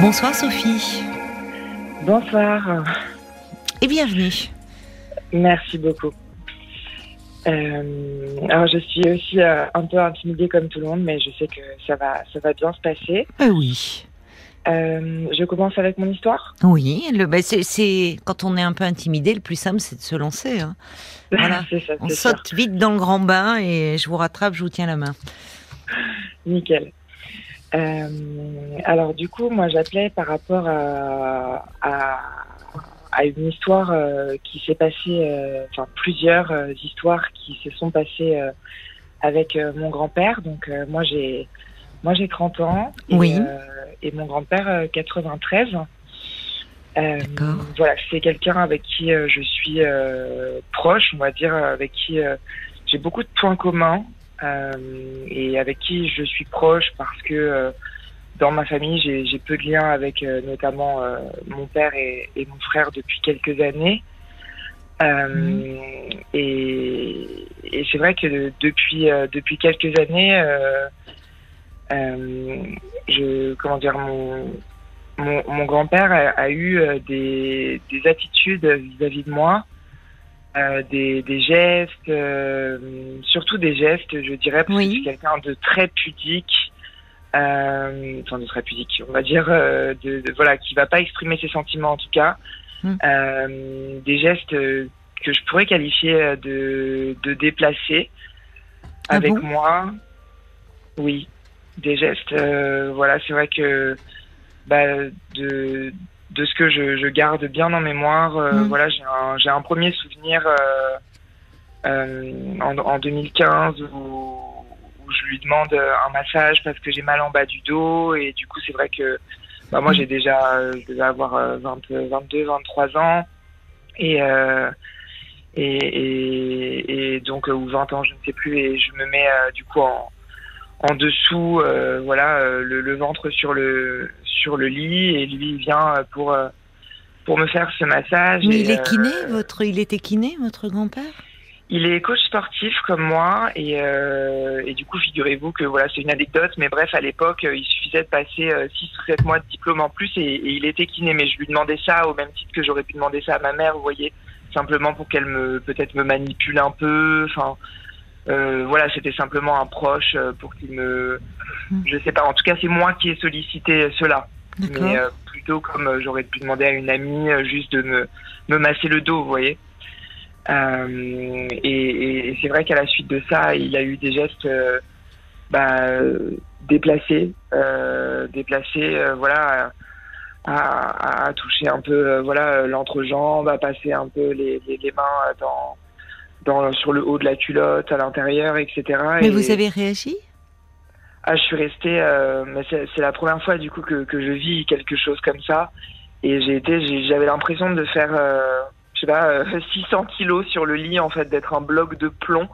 Bonsoir Sophie. Bonsoir. Et bienvenue. Merci beaucoup. Euh, alors je suis aussi euh, un peu intimidée comme tout le monde, mais je sais que ça va, ça va bien se passer. Euh, oui. Euh, je commence avec mon histoire. Oui, le, bah, c'est, quand on est un peu intimidé, le plus simple c'est de se lancer. hein. Voilà. c'est ça, On saute vite dans le grand bain et je vous rattrape, je vous tiens la main. Nickel. Euh, alors du coup, moi j'appelais par rapport à, à, à une histoire euh, qui s'est passée, euh, enfin plusieurs euh, histoires qui se sont passées euh, avec euh, mon grand-père. Donc euh, moi j'ai moi j'ai 30 ans et, Oui. euh, et mon grand-père euh, 93. Euh, D'accord. voilà, c'est quelqu'un avec qui euh, je suis euh, proche, on va dire, avec qui euh, j'ai beaucoup de points communs et avec qui je suis proche parce que euh, dans ma famille, j'ai peu de liens avec euh, notamment euh, mon père et, et mon frère depuis quelques années. Euh, Et, et c'est vrai que depuis euh, depuis quelques années, euh, euh, je comment dire mon mon, mon grand-père a, a eu euh, des, des attitudes vis-à-vis de moi, euh, des, des gestes, euh, surtout des gestes, je dirais, parce Oui. que c'est quelqu'un de très pudique, euh, enfin de très pudique, on va dire, de, de- voilà, qui va pas exprimer ses sentiments en tout cas, Mm. Euh, des gestes que je pourrais qualifier de, de déplacés Ah avec bon? moi. Oui, des gestes. voilà, c'est vrai que bah, de, de ce que je, je garde bien en mémoire, euh, Mm. voilà, j'ai un, j'ai un premier souvenir euh, euh, en, en 2015 où, où je lui demande un massage parce que j'ai mal en bas du dos et du coup c'est vrai que bah, moi Mm. j'ai déjà, je devais avoir euh, 20, 22, 23 ans et euh, et, et, et donc ou 20 ans je ne sais plus et je me mets euh, du coup en en dessous euh, voilà euh, le, le ventre sur le sur le lit et lui il vient euh, pour euh, pour me faire ce massage Mais et, il est euh, kiné, votre, il était kiné, votre grand-père? Il est coach sportif comme moi et, euh, et du coup figurez-vous que voilà c'est une anecdote mais bref à l'époque euh, il suffisait de passer 6 ou 7 mois de diplôme en plus et, et il était kiné mais je lui demandais ça au même titre que j'aurais pu demander ça à ma mère vous voyez simplement pour qu'elle me peut-être me manipule un peu enfin euh, voilà c'était simplement un proche euh, pour qu'il me Mm. je sais pas en tout cas c'est moi qui ai sollicité cela mais euh, plutôt comme j'aurais pu demander à une amie juste de me, me masser le dos, vous voyez. Euh, et c'est vrai qu'à la suite de ça, il a eu des gestes bah, déplacés, déplacés, voilà, à, à- à toucher un peu, voilà, l'entrejambe, à passer un peu les, les, les mains dans, dans sur le haut de la culotte, à l'intérieur, etc. Mais Et- vous avez réagi? Ah, je suis restée, euh, mais c'est c'est la première fois du coup que, que je vis quelque chose comme ça. Et j'ai été, j'ai- j'avais l'impression de faire, euh, je sais pas, euh, 600 kilos sur le lit en fait, d'être un bloc de plomb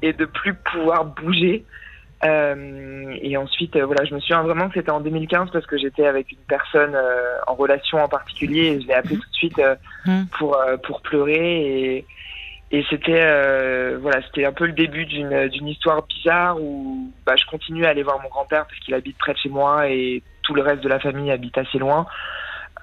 et de plus pouvoir bouger. Euh, et ensuite, euh, voilà, je me souviens vraiment que c'était en 2015 parce que j'étais avec une personne euh, en relation en particulier et je l'ai appelé tout de suite euh, Mhm. pour euh, pour pleurer et et c'était euh, voilà, c'était un peu le début d'une d'une histoire bizarre où bah, je continue à aller voir mon grand-père parce qu'il habite près de chez moi et tout le reste de la famille habite assez loin.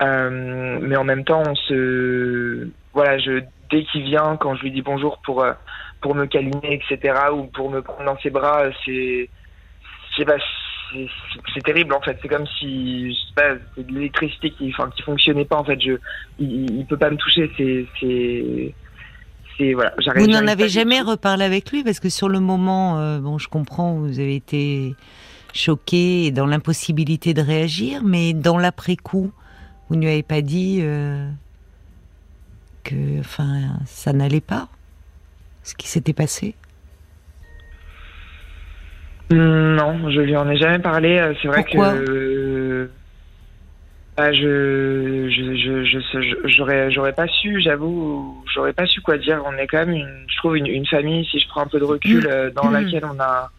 Euh, mais en même temps, on se voilà, je dès qu'il vient, quand je lui dis bonjour pour euh, pour me câliner, etc. ou pour me prendre dans ses bras, pas, c'est- c'est c'est terrible en fait. C'est comme si je sais pas, de l'électricité qui enfin qui fonctionnait pas en fait. Je il, il peut pas me toucher. C'est c'est c'est voilà. j'arrive- Vous n'en avez jamais reparlé avec lui parce que sur le moment, euh, bon, je comprends, vous avez été choqué et dans l'impossibilité de réagir, mais dans l'après-coup, vous ne lui avez pas dit euh, que, enfin, ça n'allait pas, ce qui s'était passé? Non, je lui en ai jamais parlé. euh, C'est vrai Pourquoi? que bah, je je j'aurais j'aurais pas su, j'avoue, j'aurais pas su quoi dire. On est quand même une, je trouve une, une famille. Si je prends un peu de recul, euh, dans Mm. laquelle on a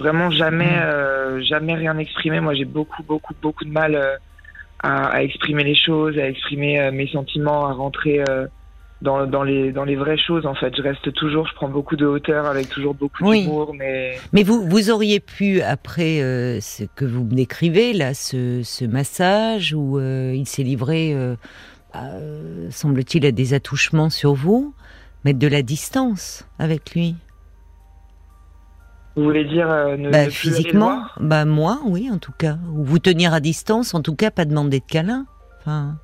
vraiment jamais Mm. euh, jamais rien exprimé. Moi, j'ai beaucoup beaucoup beaucoup de mal euh, à, à exprimer les choses, à exprimer euh, mes sentiments, à rentrer dans, dans, les, dans les vraies choses, en fait. Je reste toujours, je prends beaucoup de hauteur avec toujours beaucoup Oui. d'humour, mais Mais vous, vous auriez pu, après euh, ce que vous me décrivez, là, ce, ce massage où euh, il s'est livré, euh, semble-t-il, à des attouchements sur vous, mettre de la distance avec lui. vous voulez dire ne, Bah, ne physiquement, bah moi, oui, en tout cas. Ou vous tenir à distance, en tout cas, pas demander de câlin. Enfin,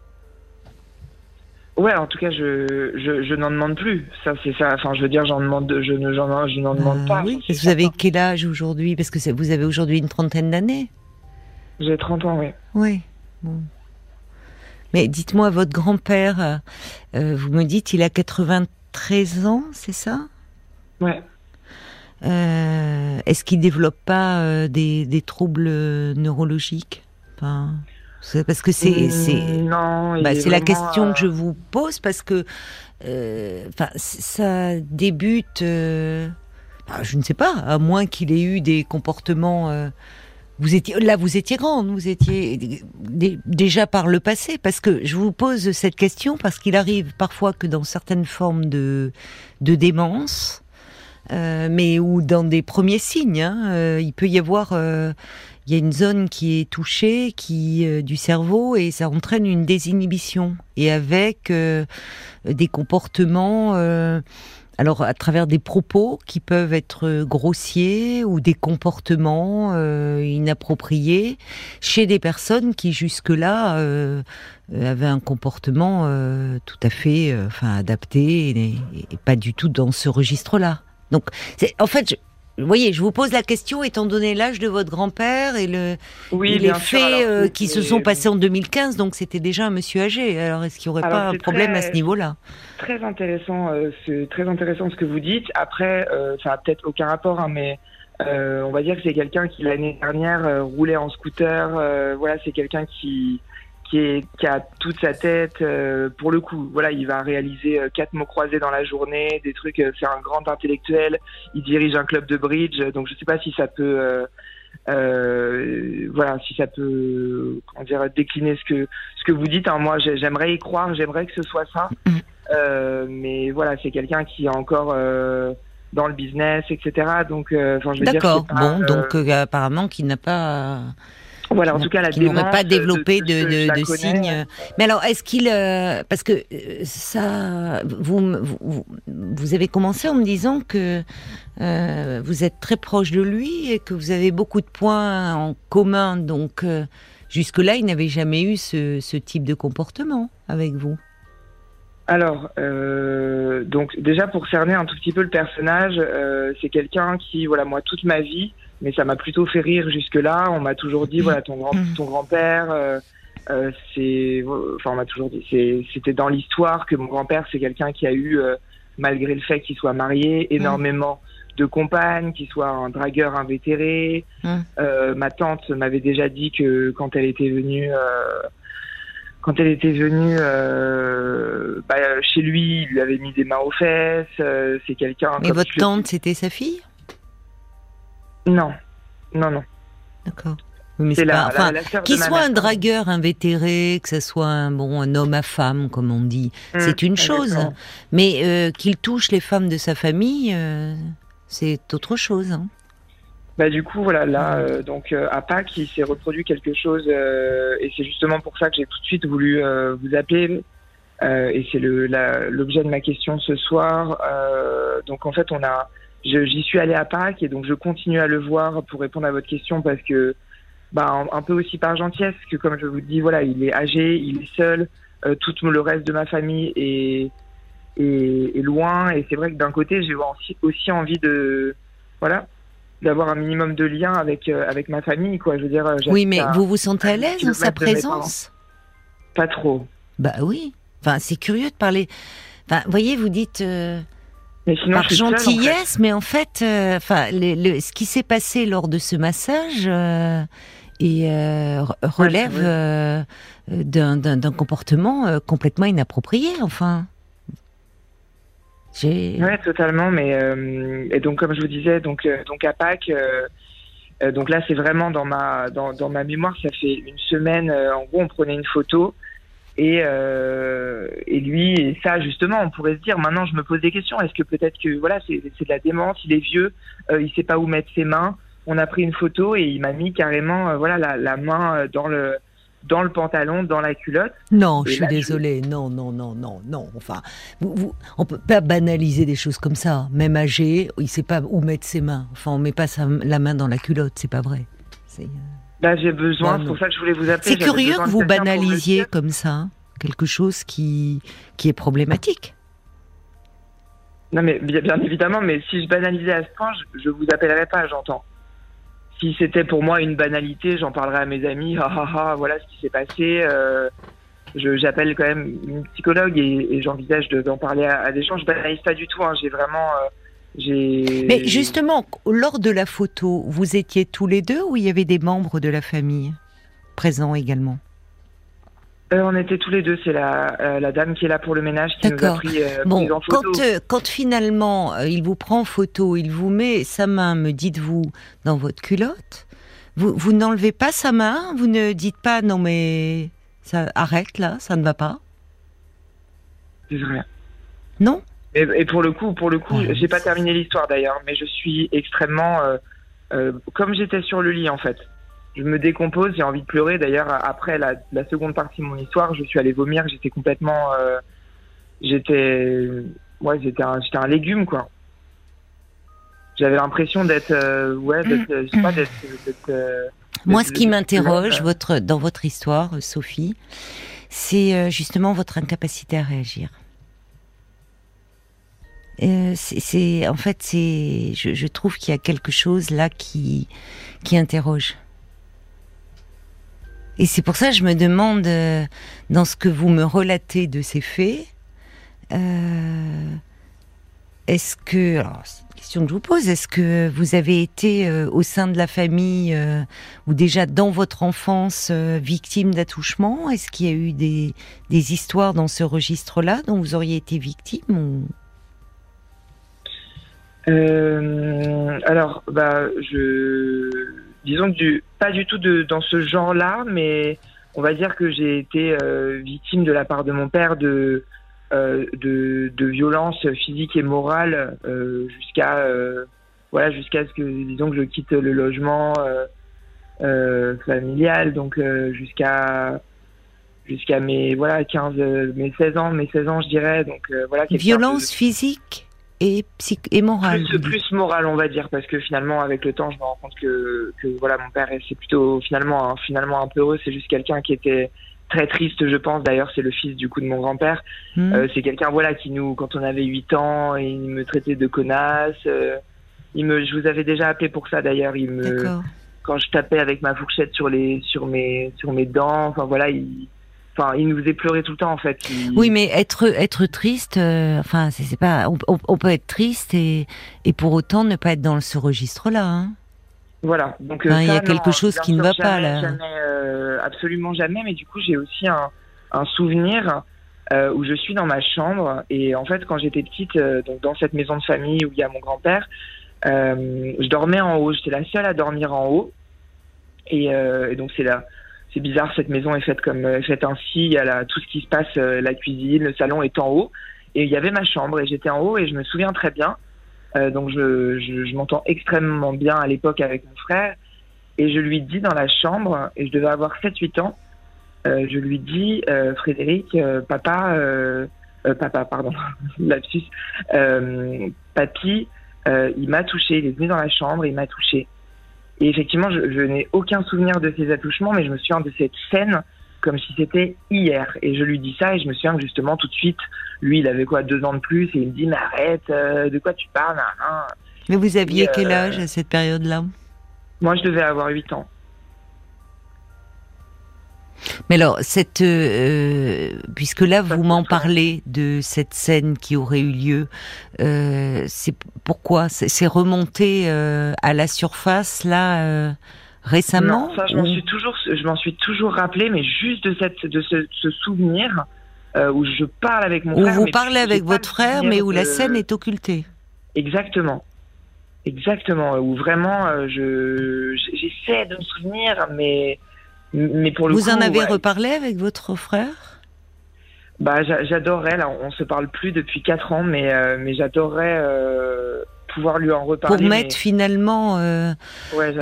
Ouais, en tout cas, je, je, je n'en demande plus. Ça, c'est ça. Enfin, je veux dire, j'en demande, je ne, j'en, je n'en demande euh, pas. oui, parce que vous avez quel âge aujourd'hui? Parce que vous avez aujourd'hui une trentaine d'années. J'ai 30 ans, oui. Oui. Bon. Mais dites-moi, votre grand-père, euh, euh, vous me dites, il a 93 ans, c'est ça? Ouais. Euh, Est-ce qu'il développe pas des, des troubles neurologiques? Enfin, Parce que c'est Mm, c'est bah, est c'est la question euh, que je vous pose parce que euh, ça débute. euh, bah, je ne sais pas, à moins qu'il ait eu des comportements. euh, vous étiez là, vous étiez grande, vous étiez dé- déjà par le passé, parce que je vous pose cette question parce qu'il arrive parfois que dans certaines formes de de démence, euh, mais ou dans des premiers signes, hein, euh, il peut y avoir, euh, il y a une zone qui est touchée, qui euh, du cerveau, et ça entraîne une désinhibition, et avec euh, des comportements. alors à travers des propos qui peuvent être grossiers ou des comportements inappropriés chez des personnes qui jusque-là avaient un comportement euh, tout à fait enfin adapté et pas du tout dans ce registre-là. Donc en fait je, vous voyez, je vous pose la question étant donné l'âge de votre grand-père et le Oui, et les sûr, faits alors, euh, qui se sont passés en 2015, donc c'était déjà un monsieur âgé. Alors est-ce qu'il n'y aurait Alors, pas un problème à ce niveau-là? Très intéressant, euh, c'est très intéressant ce que vous dites. Après, euh, ça a peut-être aucun rapport, hein, mais euh, on va dire que c'est quelqu'un qui l'année dernière roulait en scooter. voilà, c'est quelqu'un qui qui, est, qui a toute sa tête euh, pour le coup. Voilà, il va réaliser euh, quatre mots croisés dans la journée, des trucs. euh, c'est un grand intellectuel. Il dirige un club de bridge, donc je sais pas si ça peut. euh, euh, voilà, si ça peut, comment dire, décliner ce que ce que vous dites. hein. Moi, j'ai- j'aimerais y croire, j'aimerais que ce soit ça. Mhm. Euh, mais voilà, c'est quelqu'un qui est encore euh, dans le business, etc. Donc, euh, enfin, je veux dire, D'accord. Bon, euh, donc euh, apparemment qu'il n'a pas voilà, en tout cas, la qui n'aurait pas développé de, de- de signes. euh, Mais alors, est-ce qu'il, euh, parce que euh, ça, vous, vous, vous- vous avez commencé en me disant que euh, vous êtes très proche de lui et que vous avez beaucoup de points en commun. Donc, euh, jusque-là, il n'avait jamais eu ce, ce type de comportement avec vous. Alors, euh, donc déjà pour cerner un tout petit peu le personnage, euh, c'est quelqu'un qui, voilà, moi toute ma vie, mais ça m'a plutôt fait rire jusque-là. On m'a toujours dit, voilà, ton grand, Mhm. ton grand-père, euh, euh, c'est, enfin, on m'a toujours dit, c'est, c'était dans l'histoire que mon grand-père, c'est quelqu'un qui a eu, euh, malgré le fait qu'il soit marié, énormément de compagnes, qu'il soit un dragueur invétéré. Mhm. Euh, ma tante m'avait déjà dit que quand elle était venue. Euh, quand elle était venue euh, bah, chez lui, il lui avait mis des mains aux fesses. c'est quelqu'un. Et comme votre le- tante, c'était sa fille? Non, non, non. D'accord. Oui, C'est pas- enfin, Qu'il soit un dragueur invétéré, que ce soit un bon un homme à femme, comme on dit, Hum, c'est une chose. exactement. Mais euh, qu'il touche les femmes de sa famille, euh, c'est autre chose. hein. Bah du coup voilà là euh, donc à Pâques il s'est reproduit quelque chose et c'est justement pour ça que j'ai tout de suite voulu vous appeler et c'est l'objet de ma question ce soir. Donc en fait on a j'y suis allé à Pâques et donc je continue à le voir pour répondre à votre question parce que bah un, un peu aussi par gentillesse que comme je vous dis voilà il est âgé il est seul euh, tout le reste de ma famille est est, est loin et c'est vrai que d'un côté j'ai aussi, aussi envie de voilà d'avoir un minimum de lien avec euh, avec ma famille quoi je veux dire Oui, mais à- vous vous sentez à l'aise 10 en sa présence? Pas trop Bah oui. Enfin, c'est curieux de parler. Enfin, vous voyez, vous dites euh, mais sinon par je suis seule, en fait. gentillesse, mais en fait, euh, enfin, ce qui s'est passé lors de ce massage euh, et euh, re- relève d'un comportement complètement inapproprié. Enfin. Ouais, totalement. Mais et donc comme je vous disais, donc donc à Pâques, donc là c'est vraiment dans ma dans, dans ma mémoire. Ça fait une semaine. en gros, on prenait une photo Et, euh, et lui, et ça justement, on pourrait se dire, maintenant je me pose des questions, est-ce que peut-être que voilà, c'est de la démence, il est vieux, euh, il sait pas où mettre ses mains, on a pris une photo et il m'a mis carrément euh, voilà la, la, main dans le dans le pantalon, dans la culotte. Non, je suis désolée. Non, non, non, non, non. Enfin, vous, vous, on peut pas banaliser des choses comme ça. Même âgé, il sait pas où mettre ses mains. Enfin, on met pas sa, la main dans la culotte, c'est pas vrai. Euh, bah, j'ai besoin, c'est pour ça que je voulais vous appeler. C'est curieux que vous banalisiez comme ça hein, quelque chose qui, qui est problématique. Non, mais bien, évidemment, mais si je banalisais à ce point, je, je vous appellerais pas, j'entends si c'était pour moi une banalité, j'en parlerais à mes amis. Ah, ah, ah, voilà ce qui s'est passé. Euh, J'appelle quand même une psychologue et, et j'envisage d'en parler à, des gens. Je banalise pas du tout. Hein, j'ai vraiment. Euh, Mais justement, lors de la photo, vous étiez tous les deux ou il y avait des membres de la famille présents également? Euh, on était tous les deux. C'est la, euh, la, dame qui est là pour le ménage qui nous a pris, euh, bon, en photo. Quand, euh, quand finalement il vous prend en photo, il vous met sa main, me dites-vous, dans votre culotte, vous, vous n'enlevez pas sa main Vous ne dites pas non mais ça arrête là, ça ne va pas? C'est rien. Non? Et, et, pour le coup, pour le coup, j'ai pas terminé l'histoire d'ailleurs, mais je suis extrêmement comme j'étais sur le lit en fait je me décompose, j'ai envie de pleurer. D'ailleurs, après la, la, seconde partie de mon histoire, je suis allé vomir. J'étais complètement, euh, j'étais, ouais, j'étais un, j'étais un légume quoi. J'avais l'impression d'être, euh, ouais, d'être, je sais pas, d'être. Euh, Moi, ce qui m'interroge, votre, dans votre histoire, Sophie, c'est justement votre incapacité à réagir. C'est, en fait, c'est, je, trouve qu'il y a quelque chose là qui, qui interroge. Et c'est pour ça que je me demande, euh, dans ce que vous me relatez de ces faits, euh, est-ce que, alors question que je vous pose, est-ce que vous avez été euh, au sein de la famille euh, ou déjà dans votre enfance euh, victime d'attouchement? Est-ce qu'il y a eu des, des histoires dans ce registre-là dont vous auriez été victime ou... alors, bah, je disons que du, pas du tout de, dans ce genre-là, mais on va dire que j'ai été euh, victime de la part de mon père de, euh, de, de violences physiques et morales euh, jusqu'à euh, voilà jusqu'à ce que disons que je quitte le logement euh, familial, donc jusqu'à jusqu'à mes voilà 15 mes 16 ans mes 16 ans je dirais donc voilà violence physique? Et, et morale. Plus, plus morale, on va dire, parce que finalement, avec le temps, je me rends compte que, que voilà, mon père, c'est plutôt finalement, un, finalement un peu heureux. C'est juste quelqu'un qui était très triste, je pense. D'ailleurs, c'est le fils du coup de mon grand-père. Hmm. Euh, c'est quelqu'un, voilà, qui nous, quand on avait 8 ans, il me traitait de connasse. Euh, il me, je vous avais déjà appelé pour ça, d'ailleurs. Il me, quand je tapais avec ma fourchette sur les, sur mes, sur mes dents, enfin voilà, il enfin, il nous faisait pleurer tout le temps en fait. Oui, mais être être triste, euh, enfin, c'est pas, on, peut être triste et et pour autant ne pas être dans ce registre-là. Hein. Voilà. Donc il y a quelque chose qui ne va pas là. Jamais, euh, absolument jamais. Mais du coup, j'ai aussi un, un souvenir euh, où je suis dans ma chambre et en fait, quand j'étais petite, donc dans cette maison de famille où il y a mon grand-père, je dormais en haut. J'étais la seule à dormir en haut. Et, et donc c'est là c'est bizarre, cette maison est faite comme euh, faite ainsi. Il y a tout ce qui se passe, euh, la cuisine, le salon est en haut. Et il y avait ma chambre et j'étais en haut et je me souviens très bien. Euh, donc je, m'entends extrêmement bien à l'époque avec mon frère. Et je lui dis dans la chambre, et je devais avoir 7-8 ans, je lui dis, Frédéric, papa, papa, pardon, lapsus, papy, il m'a touché, il est venu dans la chambre, il m'a touché. Et effectivement, je, je n'ai aucun souvenir de ces attouchements, mais je me souviens de cette scène comme si c'était hier. Et je lui dis ça et je me souviens que justement tout de suite, lui, il avait quoi, deux ans de plus et il me dit, mais arrête, euh, de quoi tu parles Mais vous aviez quel euh, âge à cette période-là? Moi, je devais avoir huit ans. Mais alors, cette, euh, puisque là vous m'en parlez de cette scène qui aurait eu lieu, euh, c'est pourquoi? C'est remonté euh, à la surface là euh, récemment? Non, ça, je m'en suis toujours, je m'en suis toujours rappelé, mais juste de cette, de ce, ce souvenir euh, où je parle avec mon où frère. Où vous parlez avec votre frère, mais où de... la scène est occultée. Exactement. Exactement, où vraiment je j'essaie de me souvenir, mais mais pour le Vous coup, en avez ouais. reparlé avec votre frère? Bah, j'adorerais. Là, on se parle plus depuis quatre ans, mais euh, mais j'adorerais euh, pouvoir lui en reparler. Pour mettre finalement, euh,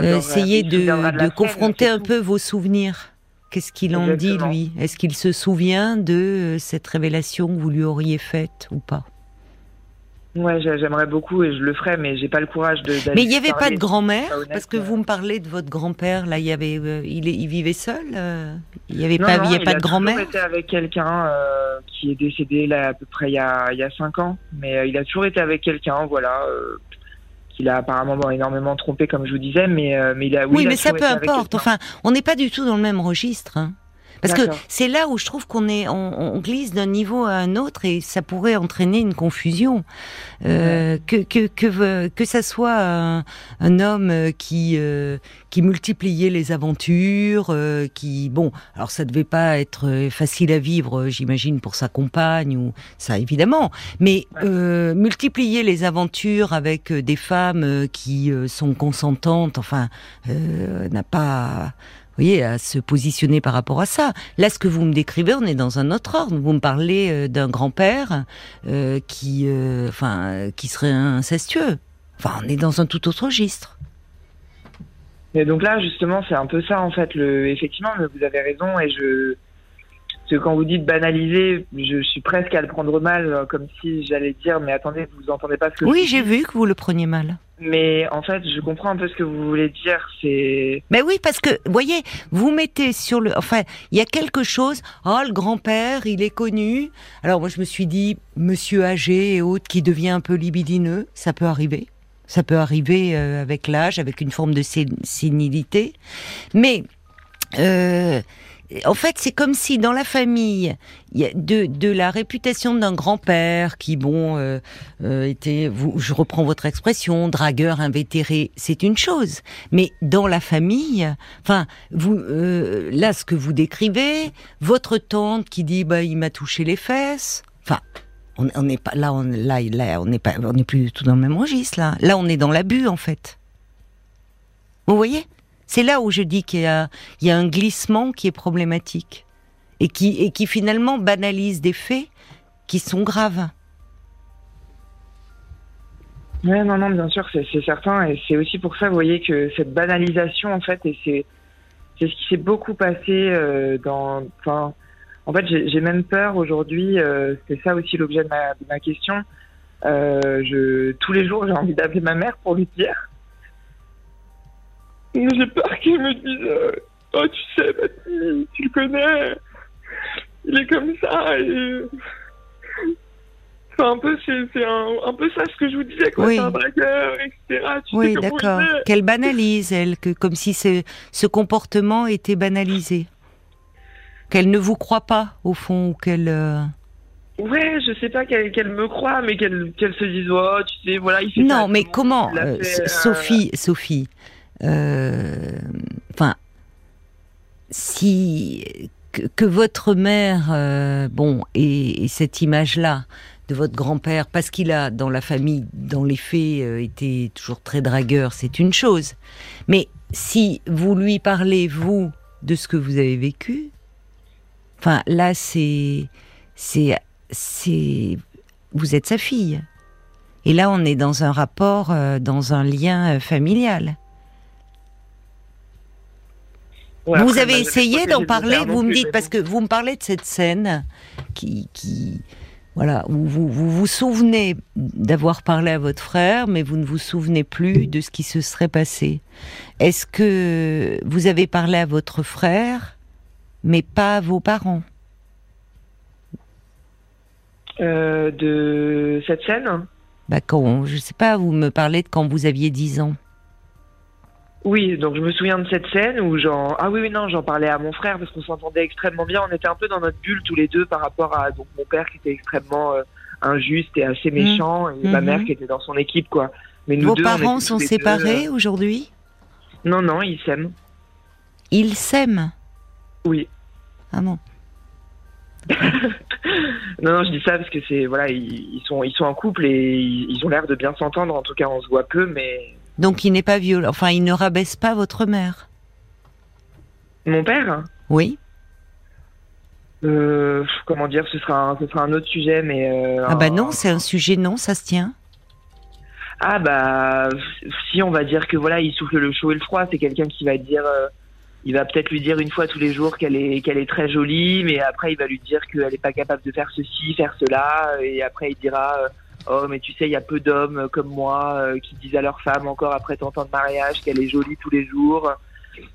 essayer de, confronter un peu vos souvenirs. Qu'est-ce qu'il en dit lui? Est-ce qu'il se souvient de cette révélation que vous lui auriez faite ou pas? Ouais, j'aimerais beaucoup et je le ferais, mais j'ai pas le courage de. Mais il n'y avait pas de grand-mère? Parce que vous me parlez de votre grand-père. Là, il y avait, euh, il, il, vivait seul. Euh, il n'y avait pas, il y pas de grand-mère? Il a été avec quelqu'un euh, qui est décédé là à peu près il y a, il y a cinq ans, mais il a toujours été avec quelqu'un, voilà. qu'il a apparemment énormément trompé, comme je vous disais, mais, mais il a. Oui, mais ça peu importe. Enfin, on n'est pas du tout dans le même registre. Hein. Parce que c'est là où je trouve qu'on est, on, glisse d'un niveau à un autre et ça pourrait entraîner une confusion. Euh, que, que, que, que ça soit un, un homme qui, euh, qui multipliait les aventures, euh, qui, bon, alors ça devait pas être facile à vivre, j'imagine, pour sa compagne ou ça évidemment, mais euh, multiplier les aventures avec des femmes qui sont consentantes, enfin, n'a pas voyez, à se positionner par rapport à ça. Là, ce que vous me décrivez, on est dans un autre ordre. Vous me parlez euh, d'un grand-père euh, qui, euh, enfin, qui serait incestueux. Enfin, on est dans un tout autre registre. Et donc là, justement, c'est un peu ça, en fait. Le, effectivement, vous avez raison, et je, parce que quand vous dites banaliser, je suis presque à le prendre mal, comme si j'allais dire, mais attendez, vous entendez pas ce que Oui, j'ai vu que vous le preniez mal. Mais en fait, je comprends un peu ce que vous voulez dire. C'est. Mais oui, parce que, voyez, vous mettez sur le. Enfin, il y a quelque chose. Oh, le grand-père, il est connu. Alors, moi, je me suis dit, monsieur âgé et autres, qui devient un peu libidineux, ça peut arriver. Ça peut arriver euh, avec l'âge, avec une forme de sénilité. Mais. Euh, en fait, c'est comme si dans la famille, de, de la réputation d'un grand-père qui, bon, euh, euh, était, vous, je reprends votre expression, dragueur invétéré, c'est une chose. Mais dans la famille, enfin, vous, euh, là, ce que vous décrivez, votre tante qui dit, bah, il m'a touché les fesses, enfin, on n'est pas là, on, là, là, on n'est pas, on n'est plus tout dans le même registre là. Là, on est dans l'abus en fait. Vous voyez? C'est là où je dis qu'il y, a, un glissement qui est problématique et qui, finalement banalise des faits qui sont graves. Oui, non, non, bien sûr, c'est certain. Et c'est aussi pour ça, vous voyez, que cette banalisation, en fait, et c'est ce qui s'est beaucoup passé euh, dans. Enfin, en fait, j'ai même peur aujourd'hui, euh, c'est ça aussi l'objet de ma, question. Euh, je, tous les jours, j'ai envie d'appeler ma mère pour lui dire j'ai peur qu'il me dise euh, Oh, tu sais, Baptiste, tu le connais, il est comme ça. Et... C'est un peu, c'est, un, peu ça ce que je vous disais, quoi. Oui. C'est un braqueur, etc. oui, d'accord. Qu'elle banalise, elle, que, comme si ce, ce comportement était banalisé. Qu'elle ne vous croit pas, au fond, ou qu'elle. Euh, ouais, je sais pas qu'elle, me croit, mais qu'elle, qu'elle se dise, oh, tu sais, voilà, il fait Non, mais comment, euh, Sophie, Sophie, euh, enfin, si que, votre mère, euh, bon, et, cette image-là de votre grand-père, parce qu'il a dans la famille, dans les faits, euh, été toujours très dragueur, c'est une chose. Mais si vous lui parlez vous de ce que vous avez vécu, enfin là c'est c'est c'est vous êtes sa fille. Et là on est dans un rapport, dans un lien familial vous avez essayé d'en parler, vous me dites, parce que vous me parlez de cette scène qui, qui voilà, où vous, vous vous souvenez d'avoir parlé à votre frère, mais vous ne vous souvenez plus de ce qui se serait passé. Est-ce que vous avez parlé à votre frère, mais pas à vos parents? Euh, De cette scène? Bah quand, je sais pas, vous me parlez de quand vous aviez 10 ans. Oui, donc je me souviens de cette scène où j'en ah oui, oui non j'en parlais à mon frère parce qu'on s'entendait extrêmement bien. On était un peu dans notre bulle tous les deux par rapport à donc mon père qui était extrêmement euh, injuste et assez mmh. méchant et ma mère mmh. qui était dans son équipe quoi. Mais nous Vos parents sont séparés euh, aujourd'hui? Non non ils s'aiment. Ils s'aiment? Oui. Ah bon. non, non, je dis ça parce que c'est voilà, ils, sont ils sont en couple et ils ont l'air de bien s'entendre. En tout cas, on se voit peu, mais donc il n'est pas violent. Enfin, il ne rabaisse pas votre mère. Mon père? Oui. euh, comment dire, ce sera un, ce sera un autre sujet, mais. Euh, ah bah non, c'est un sujet non, ça se tient. Ah bah si on va dire que voilà, il souffle le chaud et le froid, c'est quelqu'un qui va dire, euh, il va peut-être lui dire une fois tous les jours qu'elle est qu'elle est très jolie, mais après il va lui dire qu'elle n'est pas capable de faire ceci, faire cela, et après il dira. Oh, mais tu sais, il y a peu d'hommes comme moi qui disent à leur femme encore après tant ans de mariage qu'elle est jolie tous les jours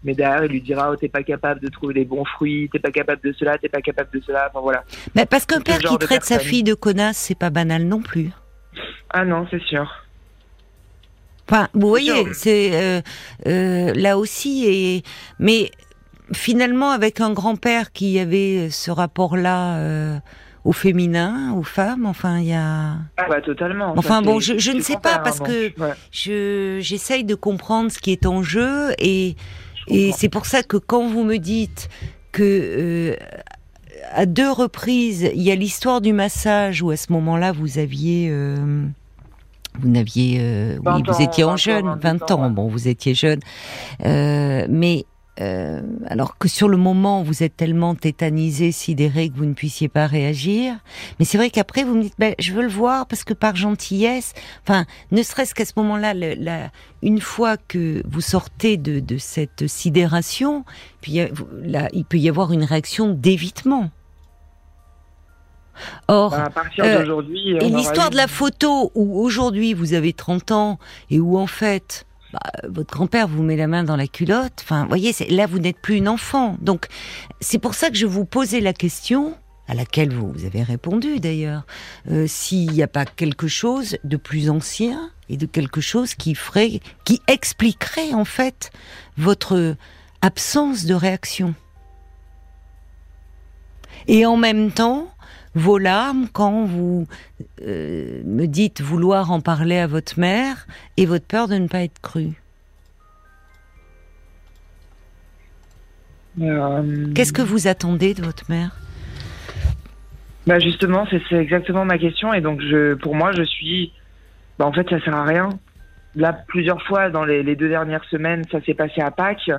mais derrière il lui dira oh t'es pas capable de trouver les bons fruits, t'es pas capable de cela, t'es pas capable de cela, enfin voilà. Mais parce qu'un père qui traite sa fille de connasse, c'est pas banal non plus. Ah non, c'est sûr. Enfin, vous voyez, c'est euh, euh, là aussi et mais finalement avec un grand-père qui avait ce rapport-là. Au féminin, aux femmes. Enfin, il y a. Ah bah totalement. Enfin bon, je, je ne sais pas parce que je j'essaye de comprendre ce qui est en jeu et et c'est pour ça que quand vous me dites que euh, à deux reprises, il y a l'histoire du massage où à ce moment-là vous aviez euh, vous n'aviez euh, oui, vous étiez en jeune, 20 ans, bon, vous étiez jeune, mais euh, alors que sur le moment, vous êtes tellement tétanisé, sidéré que vous ne puissiez pas réagir. Mais c'est vrai qu'après, vous me dites, ben, je veux le voir parce que par gentillesse, enfin, ne serait-ce qu'à ce, moment-là, une fois que vous sortez de, cette sidération, puis là, il peut y avoir une réaction d'évitement. Or, d'aujourd'hui, et l'histoire de la photo où aujourd'hui vous avez 30 ans et où en fait bah, votre grand-père vous met la main dans la culotte. Enfin, voyez, là, vous n'êtes plus une enfant. Donc, c'est pour ça que je vous posais la question, à laquelle vous, avez répondu d'ailleurs, euh, s'il n'y a pas quelque chose de plus ancien et de quelque chose qui ferait, qui expliquerait en fait votre absence de réaction. Et en même temps, vos larmes quand vous euh, me dites vouloir en parler à votre mère et votre peur de ne pas être cru euh, Qu'est-ce que vous attendez de votre mère? Bah Justement, c'est exactement ma question. Et donc, je, pour moi, je suis. Bah en fait, ça sert à rien. Là, plusieurs fois dans les, les deux dernières semaines, ça s'est passé à Pâques.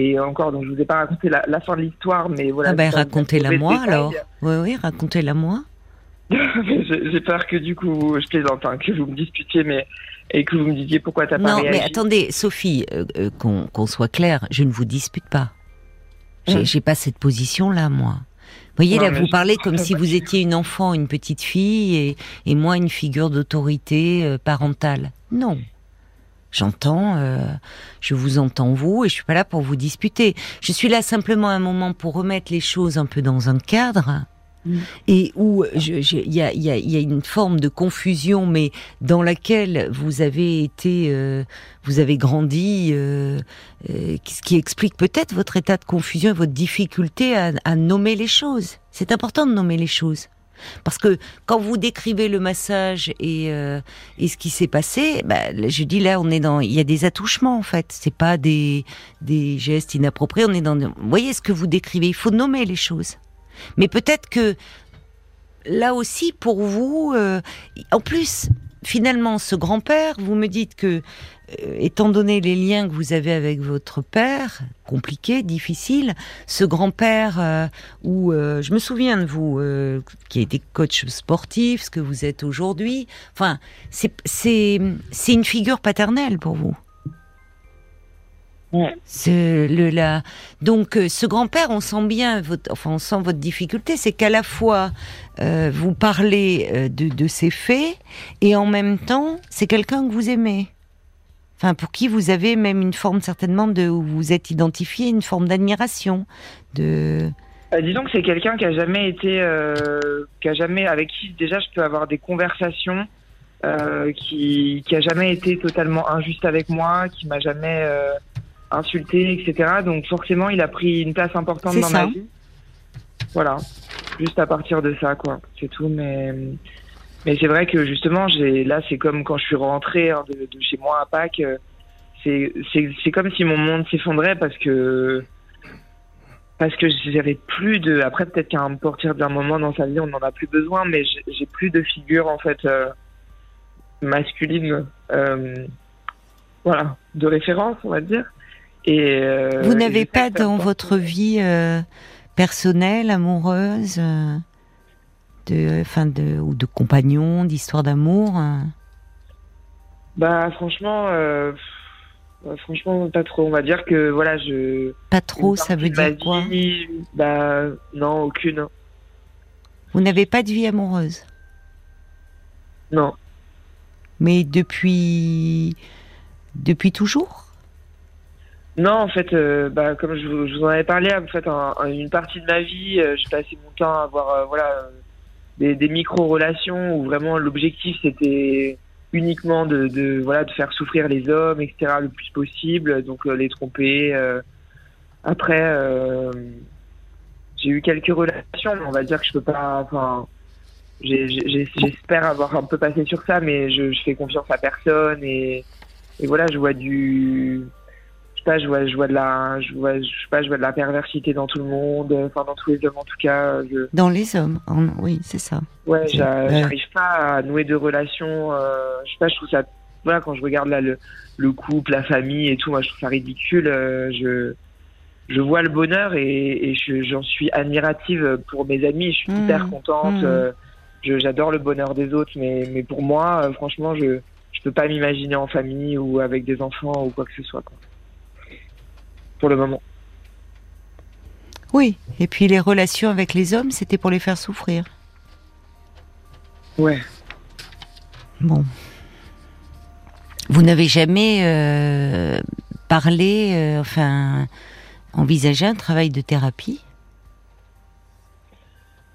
Et encore, donc je vous ai pas raconté la, fin de l'histoire, mais voilà. Ah ben racontez-la moi alors. Oui, oui, racontez-la moi. J'ai peur que du coup, je plaisante, hein, que vous me disputiez, mais et que vous me disiez pourquoi t'as pas réagi. Non, mais attendez, Sophie, euh, euh, qu'on soit clair, je ne vous dispute pas. J'ai hum. pas cette position-là, moi. Vous voyez, là, vous parlez comme si vous étiez une enfant, une petite fille, et, et moi, une figure d'autorité euh, parentale. Non. J'entends, euh, je vous entends vous, et je suis pas là pour vous disputer. Je suis là simplement un moment pour remettre les choses un peu dans un cadre. Mm. Et où il y a, y, a, y a, une forme de confusion, mais dans laquelle vous avez été, euh, vous avez grandi, euh, euh, ce qui explique peut-être votre état de confusion et votre difficulté à, à nommer les choses. C'est important de nommer les choses. Parce que quand vous décrivez le massage et, euh, et ce qui s'est passé, bah, je dis là, on est dans, il y a des attouchements en fait. C'est pas des, des gestes inappropriés. On est dans, vous voyez ce que vous décrivez. Il faut nommer les choses. Mais peut-être que là aussi, pour vous, euh, en plus, finalement, ce grand-père, vous me dites que euh, étant donné les liens que vous avez avec votre père, compliqué, difficile, ce grand-père euh, où euh, je me souviens de vous, qui été coach sportif, ce que vous êtes aujourd'hui. Enfin, c'est une figure paternelle pour vous. Ouais. Le, la... Donc, ce grand-père, on sent bien, votre, enfin, on sent votre difficulté, c'est qu'à la fois vous parlez de, de ces faits et en même temps, c'est quelqu'un que vous aimez. Enfin, pour qui vous avez même une forme certainement de où vous êtes identifié, une forme d'admiration, de. Euh, disons que c'est quelqu'un qui a jamais été, euh, qui a jamais, avec qui déjà je peux avoir des conversations, euh, qui, qui a jamais été totalement injuste avec moi, qui m'a jamais euh, insulté, etc. Donc forcément, il a pris une place importante dans ma vie. Voilà, juste à partir de ça, quoi. C'est tout, mais mais c'est vrai que justement, j'ai là, c'est comme quand je suis rentré hein, de, chez moi à Pâques. Euh, c'est c'est comme si mon monde s'effondrait parce que parce que j'avais plus de. Après, peut-être qu'à partir d'un moment dans sa vie, on n'en a plus besoin, mais j'ai plus de figure en fait euh, masculine, euh, voilà, de référence, on va dire. Et vous n'avez pas dans votre vie personnelle, amoureuse, de, enfin de, ou de compagnon, d'histoire d'amour Bah franchement, franchement pas trop. On va dire que voilà, je. Pas trop, ça veut dire quoi Bah non, aucune. Vous n'avez pas de vie amoureuse? Non. Mais depuis depuis toujours? Non, en fait, euh, bah, comme je, vous en avais parlé, en fait, une partie de ma vie, euh, j'ai passé mon temps à avoir euh, voilà des, micro-relations où vraiment l'objectif c'était uniquement de, voilà de faire souffrir les hommes, etc. le plus possible, donc les tromper. après, j'ai eu quelques relations, mais on va dire que je peux pas. Enfin, j'espère avoir un peu passé sur ça, mais je, fais confiance à personne et voilà, je vois du, je vois, je vois de la, je vois, je sais pas, je vois de la perversité dans tout le monde, enfin dans tous les hommes en tout cas. Dans les hommes, oui, c'est ça. Ouais, j'arrive pas à nouer de relations. Euh, je sais pas, je trouve ça, voilà, quand je regarde là le, le couple, la famille et tout, moi je trouve ça ridicule. Euh, je, je vois le bonheur et, et j'en suis admirative pour mes amis. Je suis mmh. hyper contente. Mmh. Euh, j'adore le bonheur des autres, mais, mais pour moi, euh, franchement, je je peux pas m'imaginer en famille ou avec des enfants ou quoi que ce soit. Quoi. Pour le moment. Oui, et puis les relations avec les hommes, c'était pour les faire souffrir. Ouais. Bon. Vous n'avez jamais euh, parlé, euh, enfin, envisagé un travail de thérapie?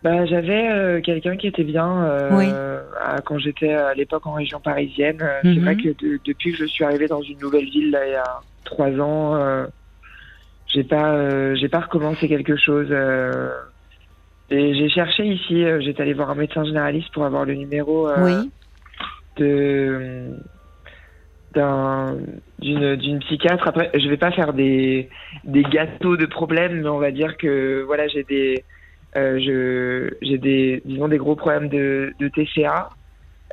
Bah, J'avais euh, quelqu'un qui était bien euh, quand j'étais à l'époque en région parisienne. C'est vrai mhm. que depuis que je suis arrivée dans une nouvelle ville là, il y a trois ans, j'ai pas j'ai pas recommencé quelque chose. et j'ai cherché ici, j'étais allée voir un médecin généraliste pour avoir le numéro de d'une d'une psychiatre. Après, je vais pas faire des des gâteaux de problèmes, mais on va dire que voilà, j'ai des euh, j'ai des, disons, des gros problèmes de, de TCA,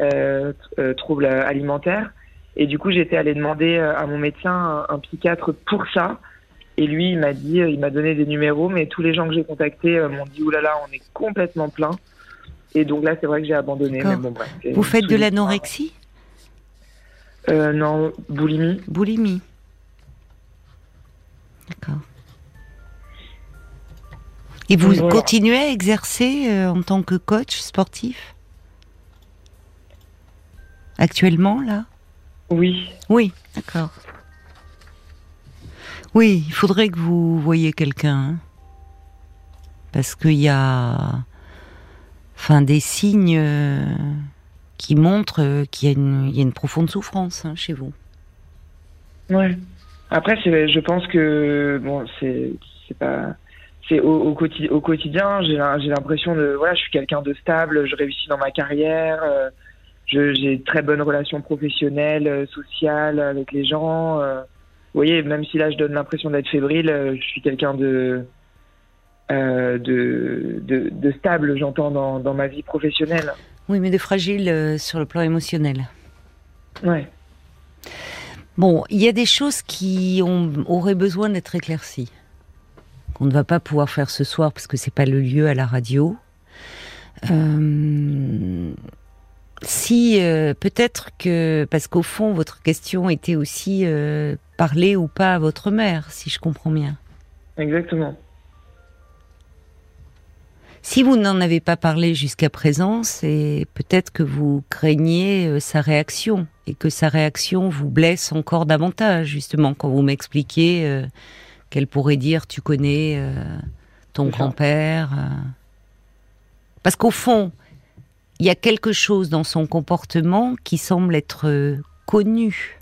euh, euh, troubles alimentaires. Et du coup, j'étais allée demander à mon médecin un, psychiatre pour ça. Et lui, il m'a dit, il m'a donné des numéros, mais tous les gens que j'ai contactés m'ont dit, oulala, on est complètement plein. Et donc là, c'est vrai que j'ai abandonné. Vous faites de l'anorexie? Euh, Non, boulimie. Boulimie. D'accord. Et vous continuez à exercer euh, en tant que coach sportif? Actuellement, là? Oui. Oui, d'accord. Oui, il faudrait que vous voyiez quelqu'un. Hein. parce qu'il y a des signes euh, qui montrent euh, qu'il y, a une profonde souffrance hein, chez vous. Ouais. Après, je pense que bon, c'est pas c'est au, quotidien, j'ai l'impression de voilà, je suis quelqu'un de stable, je réussis dans ma carrière, euh, j'ai très bonnes relations professionnelles, sociales avec les gens. Euh. vous voyez, même si là je donne l'impression d'être fébrile, je suis quelqu'un de, de, de, de, stable, j'entends dans, dans, ma vie professionnelle. Oui, mais de fragile sur le plan émotionnel. Ouais. Bon, il y a des choses qui ont, auraient besoin d'être éclaircies on ne va pas pouvoir faire ce soir parce que c'est pas le lieu à la radio. Euh, si euh, peut-être que parce qu'au fond votre question était aussi euh, parler ou pas à votre mère, si je comprends bien. Exactement. Si vous n'en avez pas parlé jusqu'à présent, c'est peut-être que vous craignez sa réaction et que sa réaction vous blesse encore davantage, justement, quand vous m'expliquez qu'elle pourrait dire tu connais euh, ton grand-père. Euh. Parce qu'au fond, il y a quelque chose dans son comportement qui semble être euh, connu.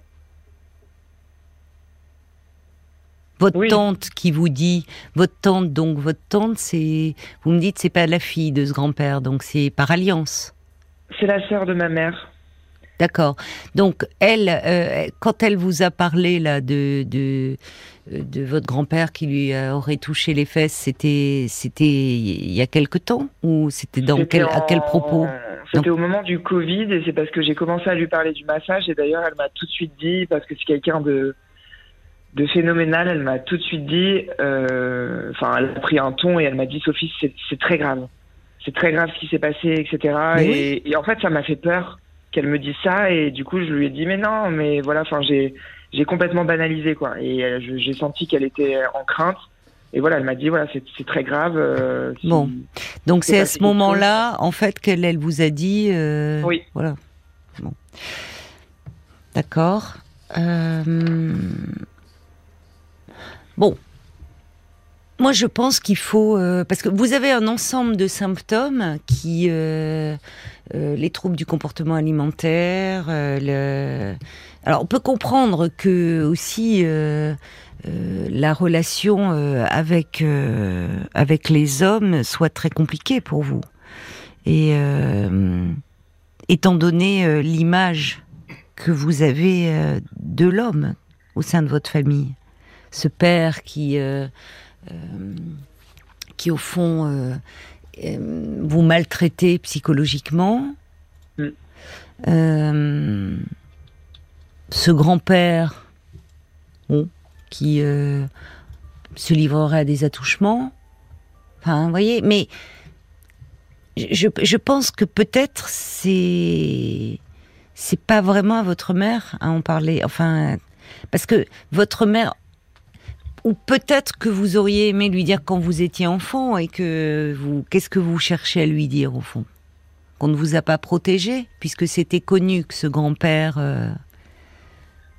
Votre tante qui vous dit, votre tante, donc votre tante, c'est, vous me dites, c'est pas la fille de ce grand-père, donc c'est par alliance. C'est la sœur de ma mère. D'accord. Donc elle, quand elle vous a parlé là de, de de votre grand-père qui lui aurait touché les fesses, c'était c'était il y a quelque temps ou c'était dans quel à quel propos? C'était au moment du Covid et c'est parce que j'ai commencé à lui parler du massage et d'ailleurs elle m'a tout de suite dit parce que c'est quelqu'un de de phénoménal. Elle m'a tout de suite dit, euh, enfin, elle a pris un ton et elle m'a dit, Sophie, c'est très grave. C'est très grave ce qui s'est passé, etc. Et, et, en fait, ça m'a fait peur qu'elle me dise ça. Et du coup, je lui ai dit, mais non, mais voilà, enfin, j'ai j'ai complètement banalisé, quoi. Et euh, j'ai senti qu'elle était en crainte. Et voilà, elle m'a dit, voilà, c'est très grave. Euh, bon. Donc, c'est à ce moment-là, en fait, qu'elle elle vous a dit. Euh, oui. Voilà. Bon. D'accord. Euh... Bon. Moi, je pense qu'il faut euh, parce que vous avez un ensemble de symptômes qui euh, euh, les troubles du comportement alimentaire. Alors, on peut comprendre que aussi la relation avec avec les hommes soit très compliquée pour vous et étant donné l'image que vous avez de l'homme au sein de votre famille ce père qui, euh, euh, qui au fond, euh, vous maltraitez psychologiquement. Mm. ce grand-père, bon, qui se livrerait à des attouchements. Enfin, vous voyez, mais je, je pense que peut-être c'est c'est pas vraiment à votre mère à en parler. Enfin, parce que votre mère, ou peut-être que vous auriez aimé lui dire quand vous étiez enfant et que vous, qu'est-ce que vous cherchez à lui dire au fond? Qu'on ne vous a pas protégé puisque c'était connu que ce grand-père. Euh...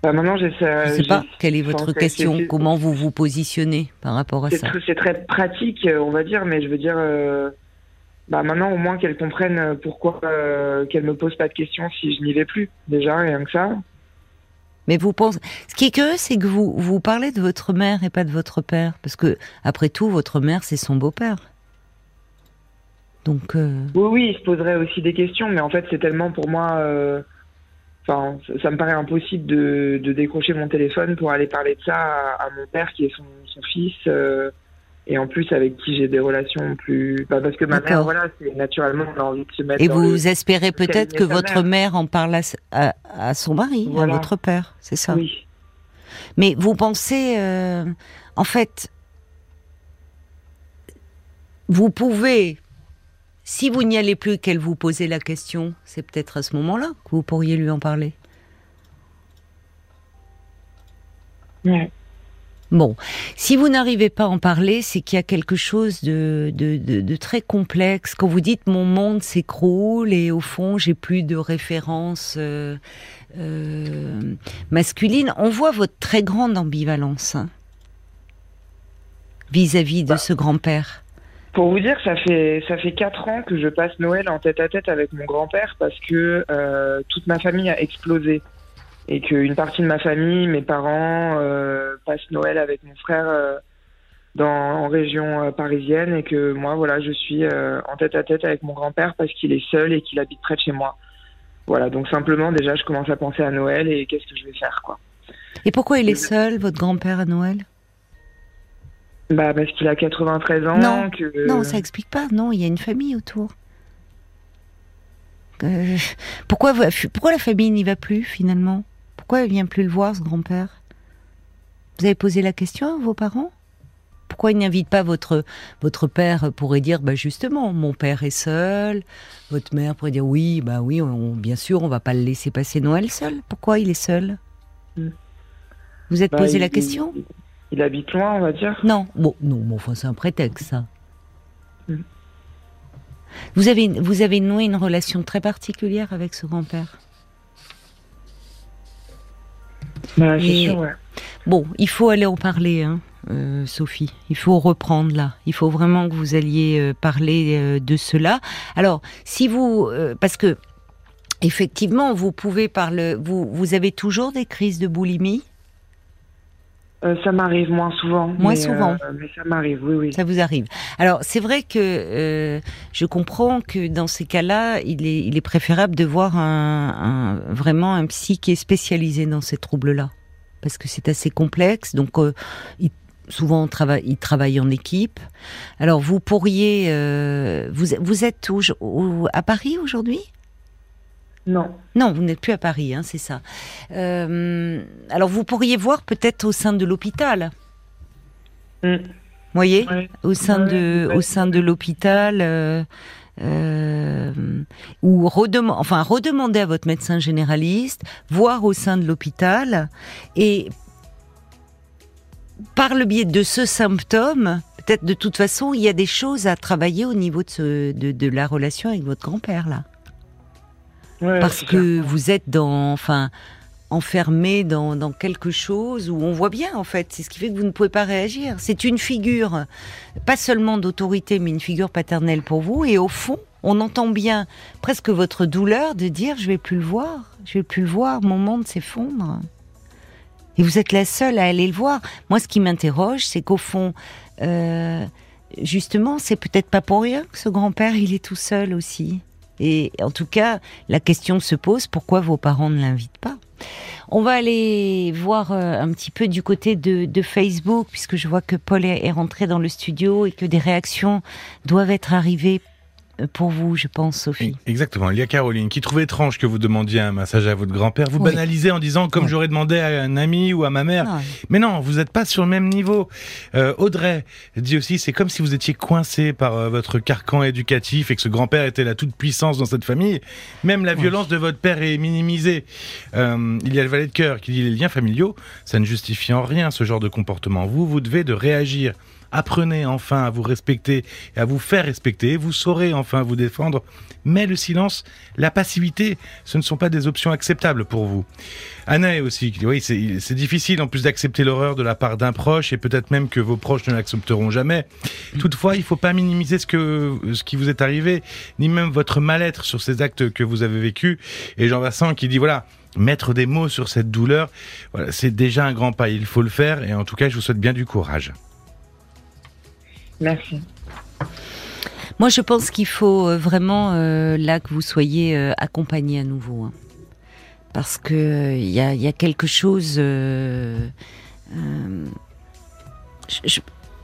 Bah maintenant, je sais pas. Quelle est votre question Comment vous vous positionnez par rapport à ça? C'est très pratique, euh, on va dire, mais je veux dire. Euh, bah maintenant, au moins qu'elle comprenne pourquoi euh, qu'elle me pose pas de questions si je n'y vais plus. Déjà, rien que ça. Mais vous pensez, ce qui est curieux, c'est que vous vous parlez de votre mère et pas de votre père, parce que après tout, votre mère, c'est son beau-père. Donc. Euh, oui, oui, il se poserait aussi des questions, mais en fait, c'est tellement pour moi. Euh, enfin, ça me paraît impossible de, décrocher mon téléphone pour aller parler de ça à, mon père qui est son, fils. Euh, et en plus avec qui j'ai des relations plus bah, parce que ma mère voilà c'est naturellement on a envie de se mettre et vous espérez peut-être que votre mère. en parle à, son mari à votre père c'est ça? Oui. Mais vous pensez euh, en fait vous pouvez si vous n'y allez plus qu'elle vous posait la question c'est peut-être à ce moment-là que vous pourriez lui en parler? Ouais. Bon, si vous n'arrivez pas à en parler, c'est qu'il y a quelque chose de, de, très complexe. Quand vous dites mon monde s'écroule et au fond j'ai plus de références euh, euh, masculines, on voit votre très grande ambivalence hein, vis-à-vis de bah. ce grand-père. Pour vous dire, ça fait ça fait quatre ans que je passe Noël en tête à tête avec mon grand-père parce que euh, toute ma famille a explosé et qu'une partie de ma famille, mes parents, euh, passent Noël avec mon frère euh, dans, en région euh, parisienne et que moi, voilà, je suis en tête à tête avec mon grand-père parce qu'il est seul et qu'il habite près de chez moi. Voilà, donc simplement, déjà, je commence à penser à Noël et qu'est-ce que je vais faire, quoi. Et pourquoi il est seul, votre grand-père, à Noël? Bah, parce qu'il a 93 ans. Non, non, ça explique pas. Non, il y a une famille autour. pourquoi, pourquoi la famille n'y va plus, finalement? Pourquoi il vient plus le voir, ce grand-père? Vous avez posé la question à vos parents? Pourquoi il n'invite pas votre votre père pourrait dire bah justement mon père est seul votre mère pourrait dire oui bah oui bien sûr on va pas le laisser passer Noël seul. Pourquoi il est seul? Hmm. vous êtes bah, posé la question? il, habite loin on va dire. Non bon non enfin c'est un prétexte ça. Hmm. vous avez vous avez noué une relation très particulière avec ce grand-père? Bah, bon, il faut aller en parler, hein, euh, Sophie. Il faut reprendre là. Il faut vraiment que vous alliez euh, parler euh, de cela. Alors, si vous, parce que effectivement, vous pouvez parler. Vous, vous avez toujours des crises de boulimie. Ça m'arrive moins souvent. Moins souvent. mais ça m'arrive, oui, oui. Ça vous arrive. Alors, c'est vrai que je comprends que dans ces cas-là, il est, il est préférable de voir un, vraiment un psy qui est spécialisé dans ces troubles-là parce que c'est assez complexe. Donc, euh, il, souvent, on travaille, il travaille en équipe. Alors, vous pourriez, euh, vous, vous êtes où, à Paris aujourd'hui? Non. Non, vous n'êtes plus à Paris, hein, c'est ça. Euh, alors vous pourriez voir peut-être au sein de l'hôpital. Mm. Vous voyez Ouais. Au sein Ouais, de, ouais. au sein de l'hôpital. euh, euh, ou redem- enfin redemander à votre médecin généraliste, voir au sein de l'hôpital et par le biais de ce symptôme, peut-être de toute façon, il y a des choses à travailler au niveau de, ce- de, de la relation avec votre grand-père là Ouais, parce que ça. vous êtes dans, enfin, enfermé dans, dans quelque chose où on voit bien en fait. C'est ce qui fait que vous ne pouvez pas réagir. C'est une figure, pas seulement d'autorité, mais une figure paternelle pour vous. Et au fond, on entend bien presque votre douleur de dire je vais plus le voir, je vais plus le voir, mon monde s'effondre. Et vous êtes la seule à aller le voir. Moi, ce qui m'interroge, c'est qu'au fond, euh, justement, c'est peut-être pas pour rien que ce grand-père, il est tout seul aussi. Et en tout cas, la question se pose pourquoi vos parents ne l'invitent pas? On va aller voir euh, un petit peu du côté de, de Facebook, puisque je vois que Paul est, rentré dans le studio et que des réactions doivent être arrivées pour vous, je pense, Sophie. Exactement. Il y a Caroline qui trouve étrange que vous demandiez un massage à votre grand-père. Vous Oui. banalisez en disant comme Oui. j'aurais demandé à un ami ou à ma mère. Non, Mais non, vous n'êtes pas sur le même niveau. Euh, Audrey dit aussi, c'est comme si vous étiez coincé par euh, votre carcan éducatif et que ce grand-père était la toute puissance dans cette famille. Même la Oui. violence de votre père est minimisée. Euh, il y a le valet de cœur qui dit les liens familiaux, ça ne justifie en rien ce genre de comportement. Vous, vous devez de réagir. Apprenez enfin à vous respecter et à vous faire respecter. Vous saurez enfin vous défendre. Mais le silence, la passivité, ce ne sont pas des options acceptables pour vous. Anna aussi, oui, c'est difficile en plus d'accepter l'horreur de la part d'un proche et peut-être même que vos proches ne l'accepteront jamais. Toutefois, il faut pas minimiser ce qui vous est arrivé, ni même votre mal-être sur ces actes que vous avez vécus. Et Jean Vincent qui dit voilà. Mettre des mots sur cette douleur, c'est déjà un grand pas. Il faut le faire et en tout cas, je vous souhaite bien du courage. Merci. Moi, je pense qu'il faut euh, vraiment euh, là que vous soyez euh, accompagné à nouveau, hein. parce que il y, a, quelque chose.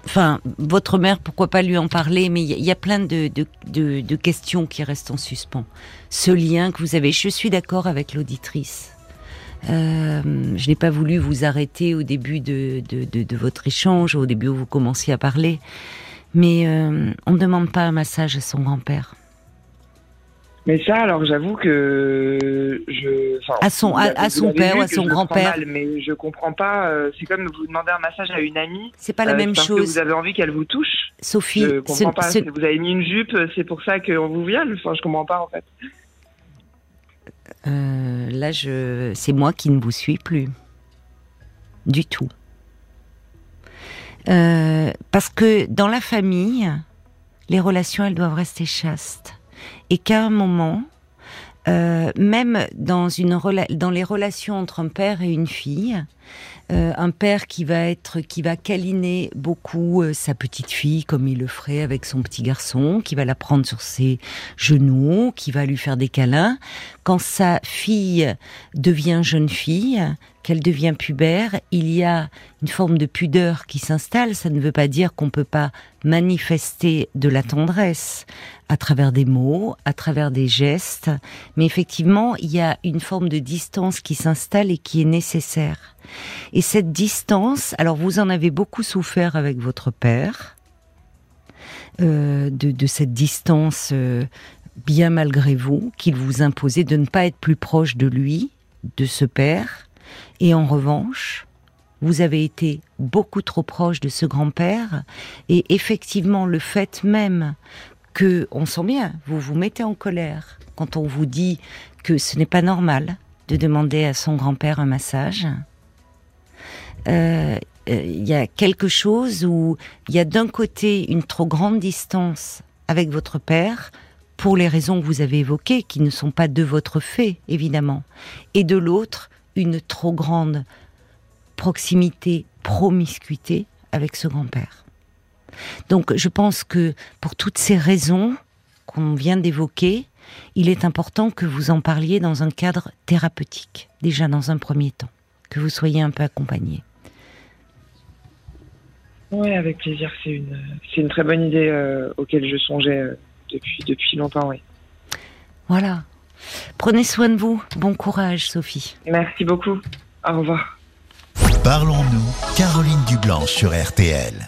Enfin, votre mère, pourquoi pas lui en parler, mais il y, a- plein de, questions qui restent en suspens. Ce lien que vous avez, je suis d'accord avec l'auditrice. Je n'ai pas voulu vous arrêter au début de votre échange, au début où vous commenciez à parler. Mais euh, on ne demande pas un massage à son grand-père. Mais ça, alors j'avoue que je. enfin, À son- à- à son père à son grand-père. Mais je comprends pas. euh, c'est comme vous demander un massage à une amie. C'est pas la euh, même parce que chose, vous avez envie qu'elle vous touche. Sophie. Je comprends pas. Vous avez mis une jupe, c'est pour ça qu'on vous viole. Enfin, je comprends pas en fait. euh, là, je, c'est moi qui ne vous suis plus, du tout. Euh, parce que dans la famille, les relations, elles doivent rester chastes, et qu'à un moment, euh, même dans les relations entre un père et une fille, euh, un père qui va être qui va câliner beaucoup sa petite fille comme il le ferait avec son petit garçon, qui va la prendre sur ses genoux, qui va lui faire des câlins. Quand sa fille devient jeune fille, qu'elle devient pubère, il y a une forme de pudeur qui s'installe. Ça ne veut pas dire qu'on peut pas manifester de la tendresse à travers des mots, à travers des gestes, mais effectivement, il y a une forme de distance qui s'installe et qui est nécessaire. Et cette distance, alors vous en avez beaucoup souffert avec votre père, euh, de, de cette distance euh, bien malgré vous, qu'il vous imposait de ne pas être plus proche de lui, de ce père, et en revanche, vous avez été beaucoup trop proche de ce grand-père, et effectivement, le fait même que, on sent bien, vous vous mettez en colère quand on vous dit que ce n'est pas normal de demander à son grand-père un massage. Euh, euh, Il y a quelque chose où il y a d'un côté une trop grande distance avec votre père, pour les raisons que vous avez évoquées, qui ne sont pas de votre fait, évidemment, et de l'autre, une trop grande proximité, promiscuité avec ce grand-père. Donc je pense que pour toutes ces raisons qu'on vient d'évoquer, il est important que vous en parliez dans un cadre thérapeutique, déjà dans un premier temps, que vous soyez un peu accompagné. Ouais, avec plaisir. C'est une, c'est une très bonne idée euh, auquel je songeais euh, depuis depuis longtemps. Oui. Voilà. Prenez soin de vous. Bon courage, Sophie. Merci beaucoup. Au revoir. Parlons-nous, Caroline Dublanche sur RTL.